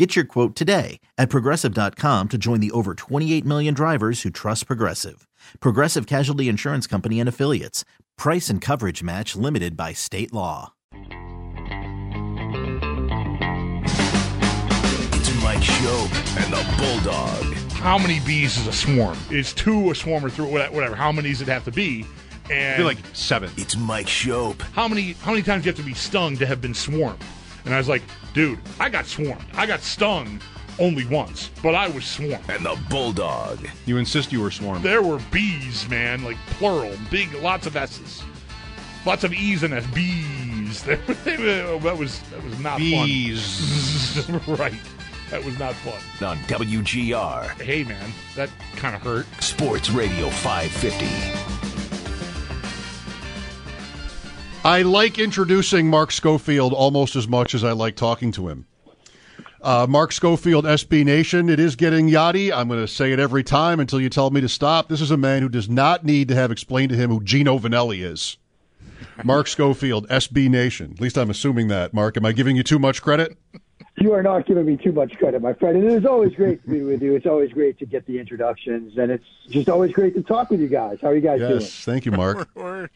Get your quote today at progressive.com to join the over 28 million drivers who trust Progressive. Progressive Casualty Insurance Company and Affiliates. Price and coverage match limited by state law. It's Mike Schopp and the Bulldog. How many bees is a swarm? Is two a swarm or three? Whatever. How many does it have to be? And I feel like seven. It's Mike Schopp. how many how many times do you have to be stung to have been swarmed? And I was like, dude, I got swarmed. I got stung only once, but I was swarmed. And the Bulldog. You insist you were swarmed. There were bees, man, like plural, big, lots of S's, lots of E's and S. Bees. that was that was not Bees. fun. right, that was not fun. On WGR. Hey, man, that kind of hurt. Sports Radio 550. I like introducing Mark Schofield almost as much as I like talking to him. Uh, Mark Schofield, SB Nation. It is getting yachty. I'm going to say it every time until you tell me to stop. This is a man who does not need to have explained to him who Gino Vannelli is. Mark Schofield, SB Nation. At least I'm assuming that. Mark, am I giving you too much credit? You are not giving me too much credit, my friend. And it is always great to be with you. It's always great to get the introductions, and it's just always great to talk with you guys. How are you guys doing? Yes. Thank you, Mark.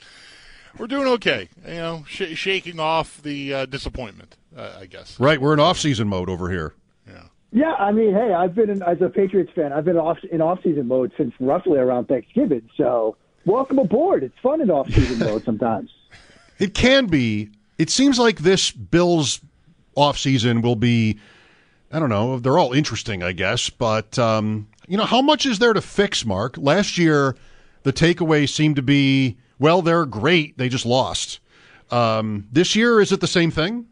we're we're doing okay. You know, sh- shaking off the uh, disappointment, uh, I guess. Right. We're in off-season mode over here. Yeah, Yeah, I mean, hey, I've been in, as a Patriots fan. I've been off in off-season mode since roughly around Thanksgiving. So, welcome aboard. It's fun in off-season mode sometimes. It can be. It seems like this Bills offseason will be, I don't know, they're all interesting, I guess. But, um, you know, how much is there to fix, Mark? Last year, the takeaway seemed to be, well, they're great. They just lost. Um, this year, is it the same thing?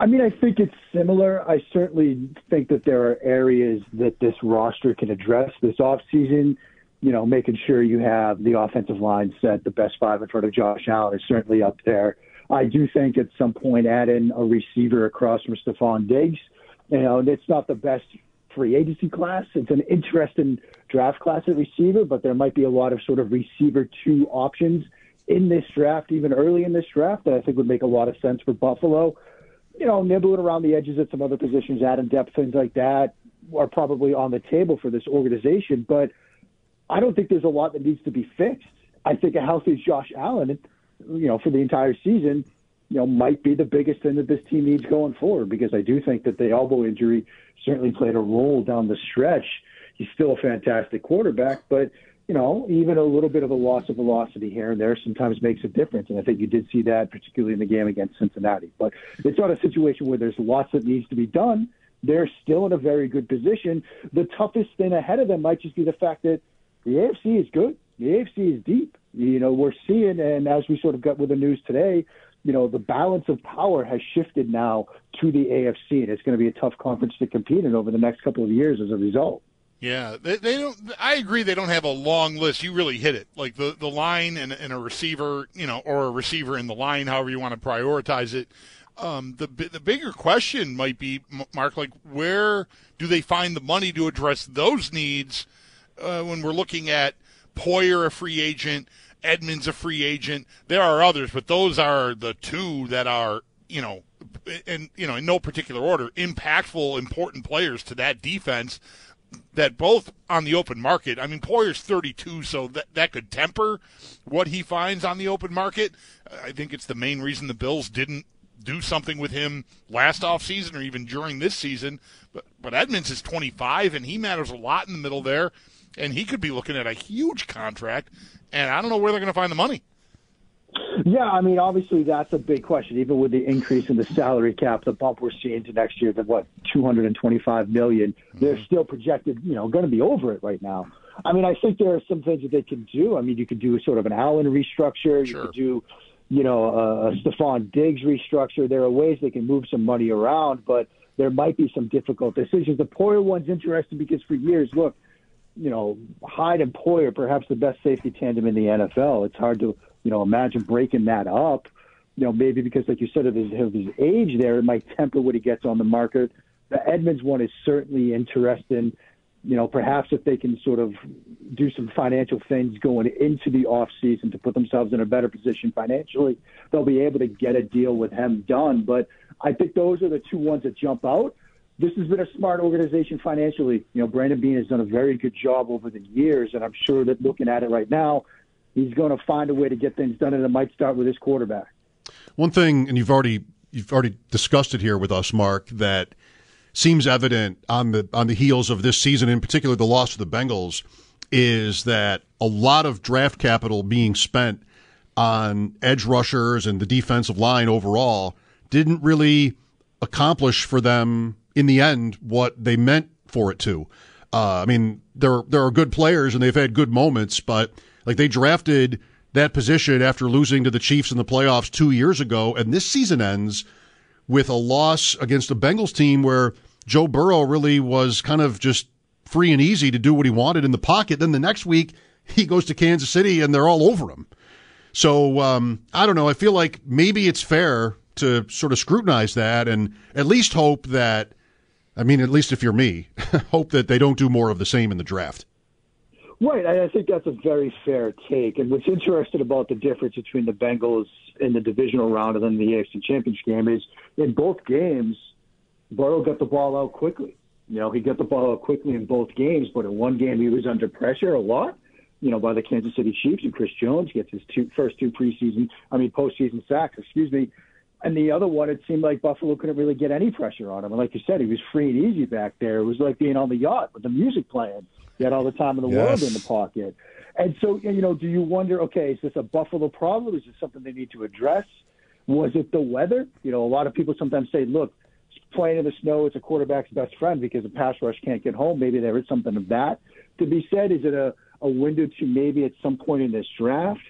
I mean, I think it's similar. I certainly think that there are areas that this roster can address this offseason. You know, making sure you have the offensive line set, the best five in front of Josh Allen is certainly up there. I do think at some point add in a receiver across from Stefon Diggs. You know, and it's not the best free agency class. It's an interesting draft class at receiver, but there might be a lot of sort of receiver two options in this draft, even early in this draft, that I think would make a lot of sense for Buffalo you know, nibbling around the edges at some other positions, adding depth, things like that, are probably on the table for this organization. But I don't think there's a lot that needs to be fixed. I think a healthy Josh Allen, you know, for the entire season, you know, might be the biggest thing that this team needs going forward because I do think that the elbow injury certainly played a role down the stretch. He's still a fantastic quarterback, but you know, even a little bit of a loss of velocity here and there sometimes makes a difference. And I think you did see that, particularly in the game against Cincinnati. But it's not a situation where there's lots that needs to be done. They're still in a very good position. The toughest thing ahead of them might just be the fact that the AFC is good. The AFC is deep. You know, we're seeing, and as we sort of got with the news today, you know, the balance of power has shifted now to the AFC, and it's going to be a tough conference to compete in over the next couple of years as a result. Yeah, they, they don't. I agree. They don't have a long list. You really hit it. Like the the line and, and a receiver, you know, or a receiver in the line, however you want to prioritize it. Um, the the bigger question might be, Mark, like where do they find the money to address those needs uh, when we're looking at Poyer, a free agent, Edmonds, a free agent. There are others, but those are the two that are, you know, in you know in no particular order, impactful, important players to that defense that both on the open market. I mean, Poyer's 32, so that that could temper what he finds on the open market. I think it's the main reason the Bills didn't do something with him last offseason or even during this season. But but Edmonds is 25 and he matters a lot in the middle there, and he could be looking at a huge contract. And I don't know where they're going to find the money. Yeah, I mean, obviously that's a big question. Even with the increase in the salary cap, the bump we're seeing to next year, the what, 225 million, mm-hmm. they're still projected, you know, going to be over it right now. I mean, I think there are some things that they can do. I mean, you could do sort of an Allen restructure. You could do, you know, a, a Stefon Diggs restructure. There are ways they can move some money around, but there might be some difficult decisions. The Poyer one's interesting because for years, look, you know, Hyde and Poyer, perhaps the best safety tandem in the NFL. It's hard to, you know, imagine breaking that up. You know, maybe because, like you said, of his, of his age there, it might temper what he gets on the market. The Edmonds one is certainly interesting you know, perhaps if they can sort of do some financial things going into the off season to put themselves in a better position financially, they'll be able to get a deal with him done. But I think those are the two ones that jump out. This has been a smart organization financially. You know, Brandon Beane has done a very good job over the years, and I'm sure that looking at it right now, he's going to find a way to get things done, and it might start with his quarterback. One thing, and you've already you've already discussed it here with us, Mark, that seems evident on the on the heels of this season, in particular the loss to the Bengals, is that a lot of draft capital being spent on edge rushers and the defensive line overall didn't really accomplish for them in the end what they meant for it to. Uh, I mean, there there are good players and they've had good moments, but like they drafted that position after losing to the Chiefs in the playoffs two years ago, and this season ends with a loss against the Bengals team where Joe Burrow really was kind of just free and easy to do what he wanted in the pocket. Then the next week, he goes to Kansas City and they're all over him. So um, I don't know. I feel like maybe it's fair to sort of scrutinize that and at least hope that, I mean, at least if you're me, hope that they don't do more of the same in the draft. Right. I think that's a very fair take. And what's interesting about the difference between the Bengals in the divisional round and then the AFC Championship game is in both games – Burrow got the ball out quickly. You know, he got the ball out quickly in both games, but in one game he was under pressure a lot, you know, by the Kansas City Chiefs, and Chris Jones gets his two, first two preseason, I mean, postseason sacks, excuse me. And the other one, it seemed like Buffalo couldn't really get any pressure on him. And like you said, he was free and easy back there. It was like being on the yacht with the music playing. He had all the time in the yes. world in the pocket. And so, you know, do you wonder, okay, is this a Buffalo problem? Is this something they need to address? Was it the weather? You know, a lot of people sometimes say, look, playing in the snow is a quarterback's best friend because a pass rush can't get home. Maybe there is something of that to be said. Is it a, a window to maybe at some point in this draft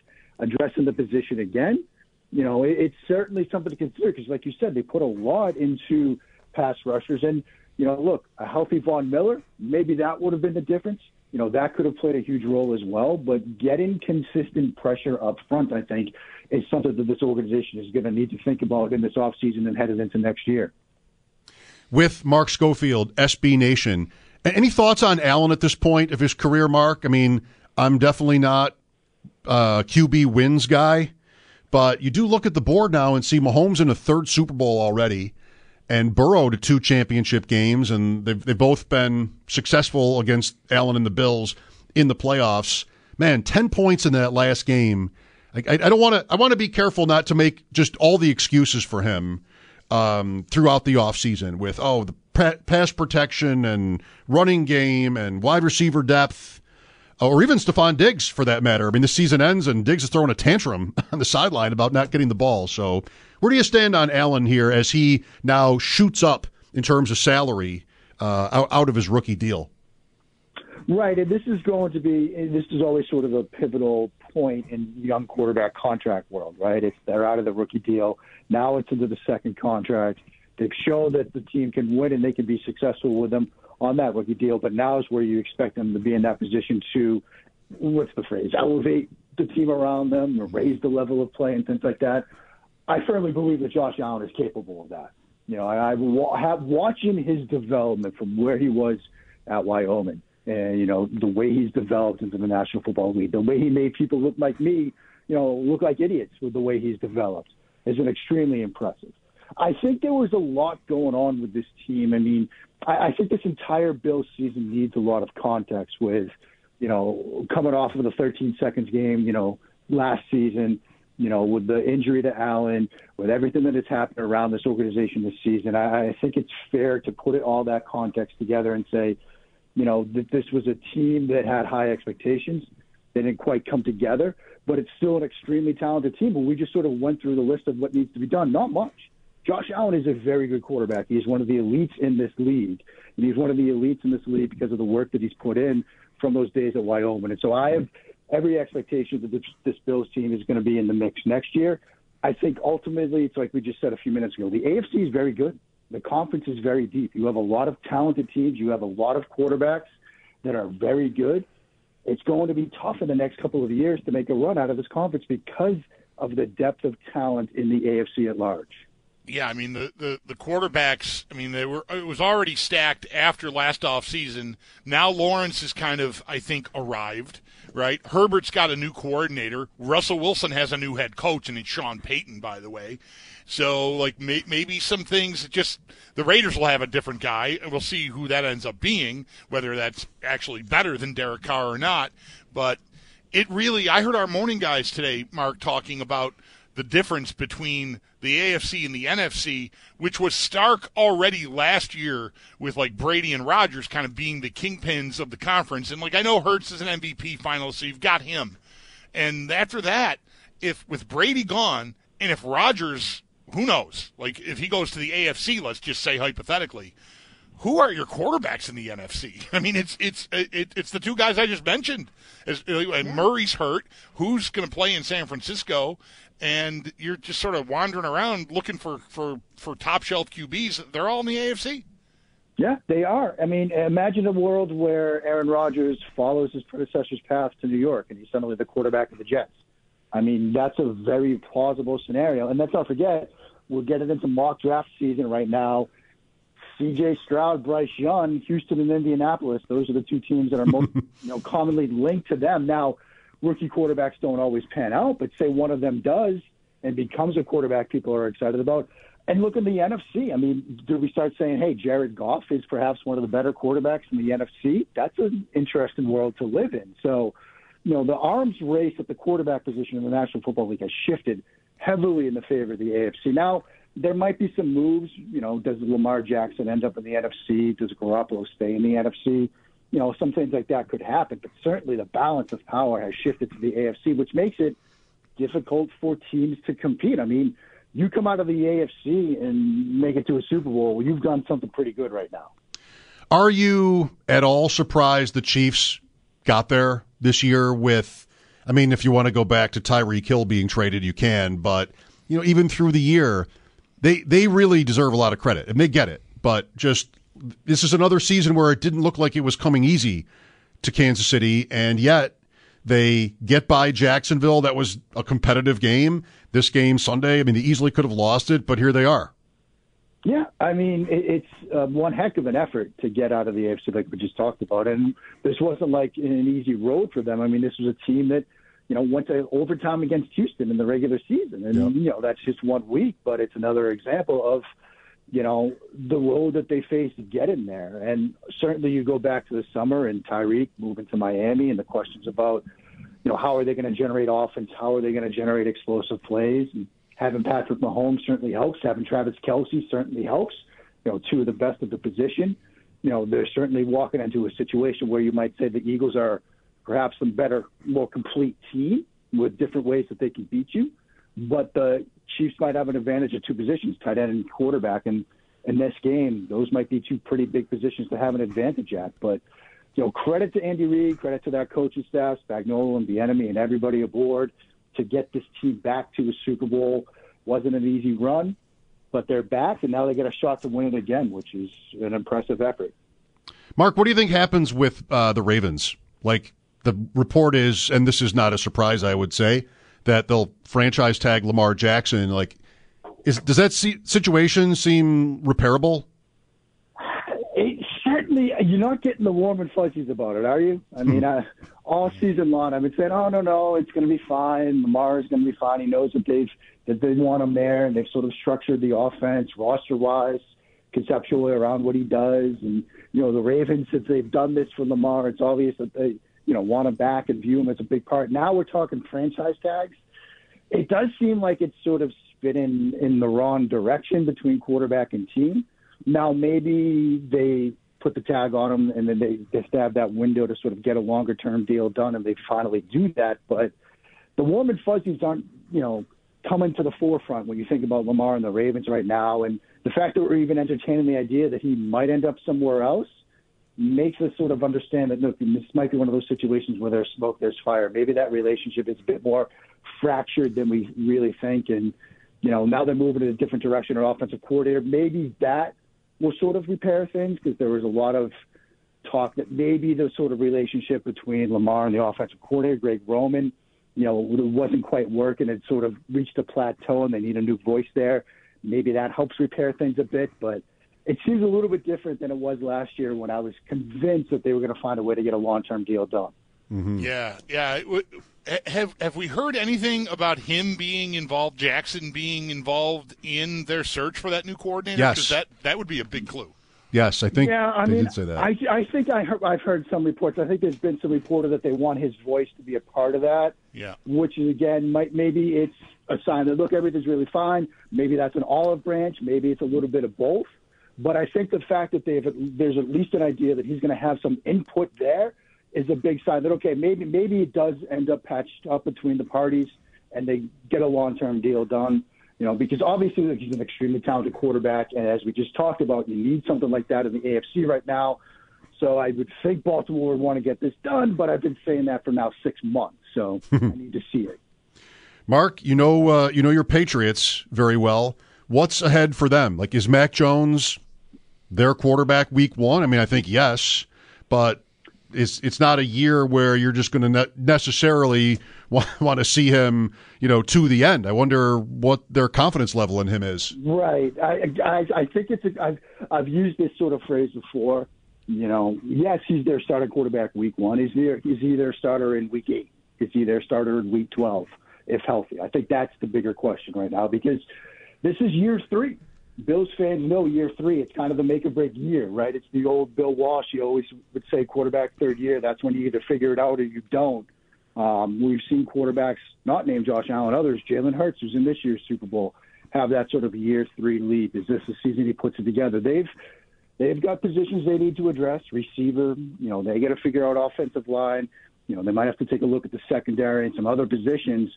addressing the position again? You know, it, it's certainly something to consider because, like you said, they put a lot into pass rushers. And, you know, look, a healthy Von Miller, maybe that would have been the difference. You know, that could have played a huge role as well. But getting consistent pressure up front, I think, is something that this organization is going to need to think about in this offseason and headed into next year with Mark Schofield, SB Nation. Any thoughts on Allen at this point of his career, Mark? I mean, I'm definitely not uh, a QB wins guy, but you do look at the board now and see Mahomes in a third Super Bowl already and Burrow to two championship games, and they've, they've both been successful against Allen and the Bills in the playoffs. Man, 10 points in that last game. I, I, I don't want to. I want to be careful not to make just all the excuses for him um, throughout the offseason with, oh, the pass protection and running game and wide receiver depth, or even Stefon Diggs for that matter. I mean, the season ends and Diggs is throwing a tantrum on the sideline about not getting the ball. So, where do you stand on Allen here as he now shoots up in terms of salary uh, out of his rookie deal? Right, and this is going to be this is always sort of a pivotal point in young quarterback contract world, right? If they're out of the rookie deal, now it's into the second contract. They've shown that the team can win and they can be successful with them on that rookie deal, but now is where you expect them to be in that position to what's the phrase? Elevate the team around them, or raise the level of play and things like that. I firmly believe that Josh Allen is capable of that. You know, I, I have watching his development from where he was at Wyoming and you know the way he's developed into the National Football League, the way he made people look like me, you know, look like idiots with the way he's developed, has been extremely impressive. I think there was a lot going on with this team. I mean, I, I think this entire Bill season needs a lot of context with, you know, coming off of the 13 seconds game, you know, last season, you know, with the injury to Allen, with everything that has happened around this organization this season, I, I think it's fair to put it all that context together and say, you know, that this was a team that had high expectations. They didn't quite come together. but it's still an extremely talented team. But we just sort of went through the list of what needs to be done. Not much. Josh Allen is a very good quarterback. He's one of the elites in this league, and he's one of the elites in this league because of the work that he's put in from those days at Wyoming. And so I have every expectation that this, this Bills team is going to be in the mix next year. I think ultimately, it's like we just said a few minutes ago. The AFC is very good. The conference is very deep. You have a lot of talented teams. You have a lot of quarterbacks that are very good. It's going to be tough in the next couple of years to make a run out of this conference because of the depth of talent in the AFC at large. Yeah, I mean the, the, the quarterbacks. I mean they were it was already stacked after last off season. Now Lawrence is kind of I think arrived right. Herbert's got a new coordinator. Russell Wilson has a new head coach, and it's Sean Payton, by the way. So like may, maybe some things just the Raiders will have a different guy, and we'll see who that ends up being, whether that's actually better than Derek Carr or not. But it really, I heard our morning guys today, Mark, talking about the difference between the AFC and the NFC, which was stark already last year with like Brady and Rodgers kind of being the kingpins of the conference. And like I know Hurts is an MVP finalist, so you've got him. And after that, if with Brady gone and if Rodgers, who knows, like if he goes to the AFC, let's just say hypothetically, who are your quarterbacks in the NFC? I mean, it's it's it, it's the two guys I just mentioned. As, uh, and Murray's hurt. Who's going to play in San Francisco? And you're just sort of wandering around looking for, for, for top shelf QBs. They're all in the AFC. Yeah, they are. I mean, imagine a world where Aaron Rodgers follows his predecessor's path to New York and he's suddenly the quarterback of the Jets. I mean, that's a very plausible scenario. And let's not forget, we're getting into mock draft season right now. CJ Stroud, Bryce Young, Houston and Indianapolis, those are the two teams that are most you know commonly linked to them. Now, rookie quarterbacks don't always pan out, but say one of them does and becomes a quarterback people are excited about. And look in the NFC. I mean, do we start saying, hey, Jared Goff is perhaps one of the better quarterbacks in the NFC? That's an interesting world to live in. So, you know, the arms race at the quarterback position in the National Football League has shifted heavily in the favor of the AFC. Now, there might be some moves. You know, does Lamar Jackson end up in the NFC? Does Garoppolo stay in the NFC? You know, some things like that could happen. But certainly the balance of power has shifted to the AFC, which makes it difficult for teams to compete. I mean, you come out of the AFC and make it to a Super Bowl, well, you've done something pretty good right now. Are you at all surprised the Chiefs got there this year with I mean, if you want to go back to Tyreek Hill being traded, you can, but you know, even through the year, they they really deserve a lot of credit and they get it. But just this is another season where it didn't look like it was coming easy to Kansas City, and yet they get by Jacksonville. That was a competitive game. This game Sunday, I mean, they easily could have lost it, but here they are. Yeah, I mean, it's uh, one heck of an effort to get out of the AFC, like we just talked about. And this wasn't like an easy road for them. I mean, this was a team that, you know, went to overtime against Houston in the regular season. And, you know, that's just one week, but it's another example of – you know, the road that they faced getting there. And certainly you go back to the summer and Tyreek moving to Miami and the questions about, you know, how are they going to generate offense? How are they going to generate explosive plays? And having Patrick Mahomes certainly helps. Having Travis Kelce certainly helps. You know, two of the best of the position. You know, they're certainly walking into a situation where you might say the Eagles are perhaps some better, more complete team with different ways that they can beat you. But the Chiefs might have an advantage at two positions, tight end and quarterback. And in this game, those might be two pretty big positions to have an advantage at. But you know, credit to Andy Reid, credit to that coaching staff, Spagnuolo and Bieniemy and everybody aboard to get this team back to a Super Bowl. Wasn't an easy run, but they're back, and now they get a shot to win it again, which is an impressive effort. Mark, what do you think happens with uh, the Ravens? Like the report is, and this is not a surprise, I would say, that they'll franchise tag Lamar Jackson. Like, is does that see, situation seem repairable? It certainly, you're not getting the warm and fuzzies about it, are you? I mean, hmm. I, all season long, I've been saying, "Oh no, no, it's going to be fine. Lamar is going to be fine. He knows that they've that they want him there, and they've sort of structured the offense roster wise, conceptually around what he does. And you know, the Ravens, since they've done this for Lamar, it's obvious that they you know, want him back and view him as a big part. Now we're talking franchise tags. It does seem like it's sort of spinning in the wrong direction between quarterback and team. Now maybe they put the tag on him and then they, they have that window to sort of get a longer term deal done and they finally do that. But the warm and fuzzies aren't, you know, coming to the forefront when you think about Lamar and the Ravens right now. And the fact that we're even entertaining the idea that he might end up somewhere else makes us sort of understand that look, this might be one of those situations where there's smoke, there's fire. Maybe that relationship is a bit more fractured than we really think. And you know, now they're moving in a different direction. Our offensive coordinator, maybe that will sort of repair things because there was a lot of talk that maybe the sort of relationship between Lamar and the offensive coordinator, Greg Roman, you know, wasn't quite working. It sort of reached a plateau, and they need a new voice there. Maybe that helps repair things a bit, but it seems a little bit different than it was last year when I was convinced that they were going to find a way to get a long-term deal done. Mm-hmm. Yeah, yeah. Have have we heard anything about him being involved, Jackson being involved in their search for that new coordinator? Yes, that that would be a big clue. Yes, I think. Yeah, I they mean, did say that. I, I think I heard, I've heard some reports. I think there's been some reported that they want his voice to be a part of that. Yeah. Which is again, might maybe it's a sign that look everything's really fine. Maybe that's an olive branch. Maybe it's a little bit of both. But I think the fact that they've there's at least an idea that he's going to have some input there is a big sign that okay, maybe maybe it does end up patched up between the parties and they get a long term deal done. You know, because obviously he's an extremely talented quarterback, and as we just talked about, you need something like that in the AFC right now. So I would think Baltimore would want to get this done, but I've been saying that for now six months, so I need to see it. Mark, you know, uh, you know your Patriots very well. What's ahead for them? Like, is Mac Jones their quarterback week one? I mean, I think yes, but it's it's not a year where you're just going to ne- necessarily want, want to see him, you know, to the end. I wonder what their confidence level in him is. Right. I I, I think it's. A, I've I've used this sort of phrase before. You know, yes, he's their starting quarterback week one. He's their is he their starter in week eight? Is he their starter in week twelve if healthy? I think that's the bigger question right now because this is year three. Bills fans know year three, it's kind of the make or break year, right? It's the old Bill Walsh. You always would say quarterback third year. That's when you either figure it out or you don't. Um, we've seen quarterbacks not named Josh Allen, others, Jalen Hurts, who's in this year's Super Bowl, have that sort of year three leap. Is this the season he puts it together? They've they've got positions they need to address. Receiver, you know, they got to figure out offensive line. You know, they might have to take a look at the secondary and some other positions.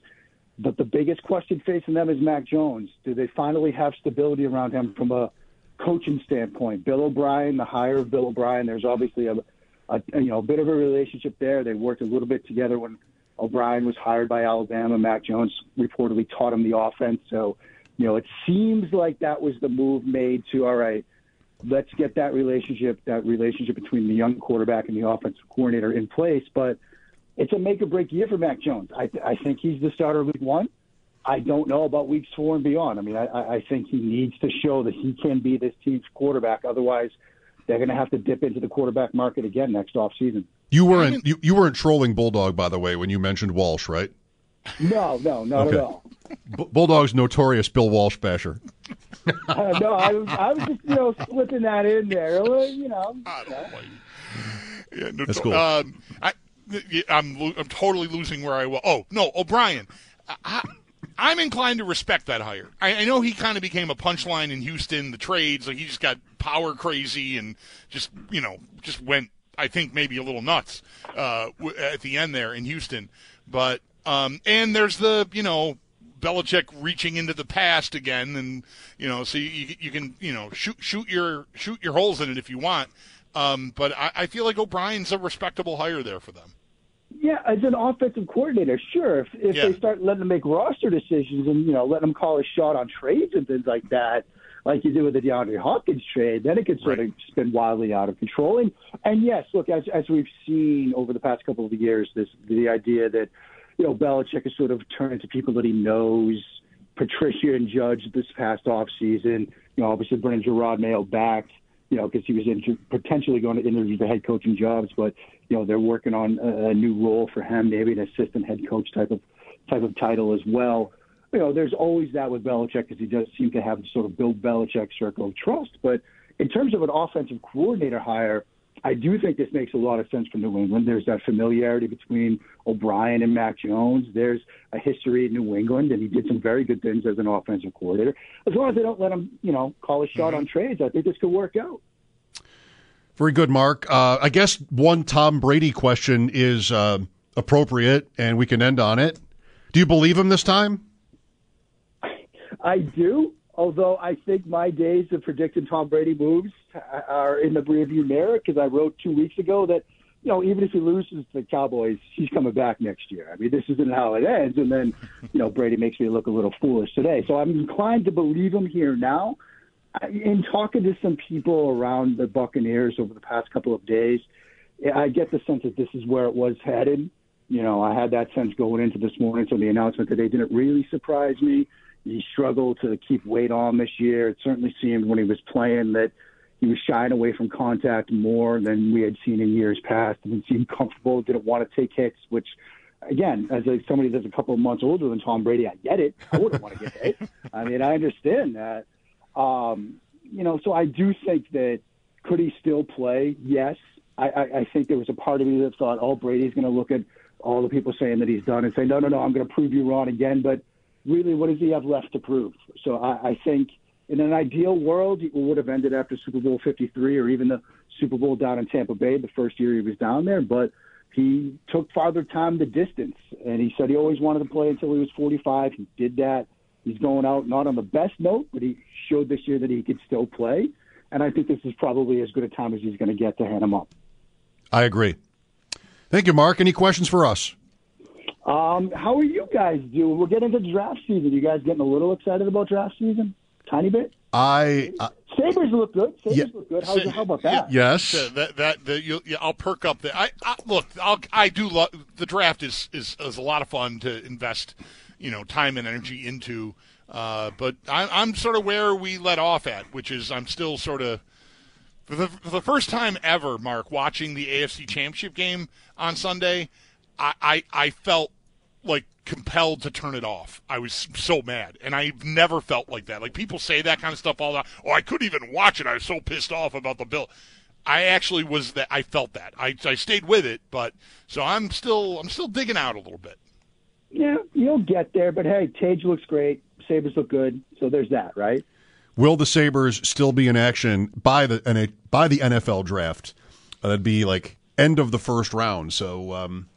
But the biggest question facing them is Mac Jones. Do they finally have stability around him from a coaching standpoint? Bill O'Brien, the hire of Bill O'Brien, there's obviously a, a you know a bit of a relationship there. They worked a little bit together when O'Brien was hired by Alabama. Mac Jones reportedly taught him the offense. So, you know, it seems like that was the move made to all right. Let's get that relationship, that relationship between the young quarterback and the offensive coordinator in place. But it's a make or break year for Mac Jones. I, I think he's the starter week one. I don't know about weeks four and beyond. I mean, I, I think he needs to show that he can be this team's quarterback. Otherwise, they're going to have to dip into the quarterback market again next off season. You weren't you, you weren't trolling Bulldog, by the way, when you mentioned Walsh, right? No, no, not Okay. at all. B- Bulldog's notorious Bill Walsh basher. Uh, no, I was, I was just you know slipping that in there. You know, I don't blame you. Yeah, no, That's cool. Um, I, I'm I'm totally losing where I was. Oh no, O'Brien. I, I'm inclined to respect that hire. I, I know he kind of became a punchline in Houston, the trades. Like he just got power crazy and just you know just went. I think maybe a little nuts uh, at the end there in Houston. But um, and there's the you know Belichick reaching into the past again, and you know, so you, you can you know shoot shoot your shoot your holes in it if you want. Um, but I, I feel like O'Brien's a respectable hire there for them. Yeah, as an offensive coordinator, sure. If, if Yeah. they start letting them make roster decisions and you know letting them call a shot on trades and things like that, like you did with the DeAndre Hopkins trade, then it could sort Right. of spin wildly out of control. And, and yes, look, as as we've seen over the past couple of years, this the idea that you know Belichick has sort of turned to people that he knows. Patricia and Judge this past off season, you know, obviously bringing Gerard Mayo back you know, because he was inter- potentially going to interview the head coaching jobs, but you know they're working on a, a new role for him, maybe an assistant head coach type of type of title as well. You know, there's always that with Belichick because he does seem to have sort of Bill Belichick circle of trust. But in terms of an offensive coordinator hire, I do think this makes a lot of sense for New England. There's that familiarity between O'Brien and Mac Jones. There's a history in New England, and he did some very good things as an offensive coordinator. As long as they don't let him, you know, call a shot on trades, I think this could work out. Very good, Mark. Uh, I guess one Tom Brady question is uh, appropriate, and we can end on it. Do you believe him this time? I do, although I think my days of predicting Tom Brady moves are in the rearview mirror because I wrote two weeks ago that you know even if he loses to the Cowboys, he's coming back next year. I mean, this isn't how it ends, and then you know Brady makes me look a little foolish today. So I'm inclined to believe him here now. In talking to some people around the Buccaneers over the past couple of days, I get the sense that this is where it was headed. You know, I had that sense going into this morning, so the announcement today didn't really surprise me. He struggled to keep weight on this year. It certainly seemed when he was playing that he was shying away from contact more than we had seen in years past. Didn't seem comfortable. Didn't want to take hits. Which, again, as a, somebody that's a couple of months older than Tom Brady, I get it. I wouldn't want to get hit. I mean, I understand that. Um, you know, so I do think that could he still play? Yes. I, I, I think there was a part of me that thought, oh, Brady's going to look at all the people saying that he's done and say, no, no, no, I'm going to prove you wrong again. But really, what does he have left to prove? So I, I think in an ideal world, he would have ended after Super Bowl 53 or even the Super Bowl down in Tampa Bay the first year he was down there. But he took farther time the distance, and he said he always wanted to play until he was 45. He did that. He's going out not on the best note, but he showed this year that he could still play. And I think this is probably as good a time as he's going to get to hand him up. I agree. Thank you, Mark. Any questions for us? Um, how are you guys doing? We're getting into draft season. You guys getting a little excited about draft season? Tiny bit. I uh, Sabres look good. Sabres Yeah. look good. How, how about that? yes. So that that, that you, you, I'll perk up. The, I, I look. I'll, I do love the draft. Is, is is a lot of fun to invest, you know, time and energy into. Uh, but I, I'm sort of where we let off at, which is I'm still sort of for the, for the first time ever, Mark, watching the AFC Championship game on Sunday. I, I, I felt like compelled to turn it off. I was so mad, and I've never felt like that. Like people say that kind of stuff all the time. Oh, I couldn't even watch it. I was so pissed off about the bill. I actually was that. I felt that. I, I stayed with it, but so I'm still I'm still digging out a little bit. Yeah, you'll get there. But hey, Tage looks great. Sabres look good. So there's that, right? Will the Sabres still be in action by the by the NFL draft? Uh, that'd be like end of the first round. So um,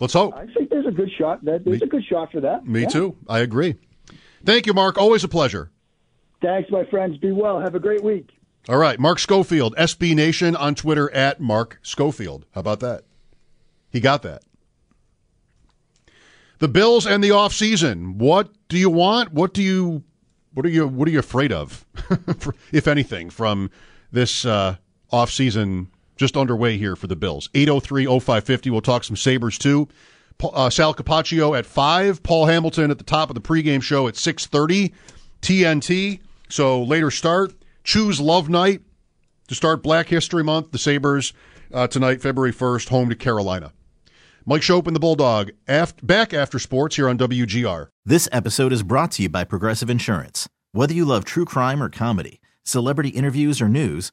let's hope. I think there's a good shot. That there's Me- a good shot for that. Me Yeah. too. I agree. Thank you, Mark. Always a pleasure. Thanks, my friends. Be well. Have a great week. All right, Mark Schofield, SB Nation on Twitter at Mark Schofield. How about that? He got that. The Bills and the offseason. What do you want? What do you what are you what are you afraid of? if anything, from this uh offseason just underway here for the Bills. 803-0550. We'll talk some Sabres too. Uh, Sal Capaccio at 5, Paul Hamilton at the top of the pregame show at 6:30. TNT. So later start. Choose Love Night to start Black History Month. The Sabres uh, tonight, February 1st, home to Carolina. Mike Schopp and the Bulldog aft- back after sports here on WGR. This episode is brought to you by Progressive Insurance. Whether you love true crime or comedy, celebrity interviews or news,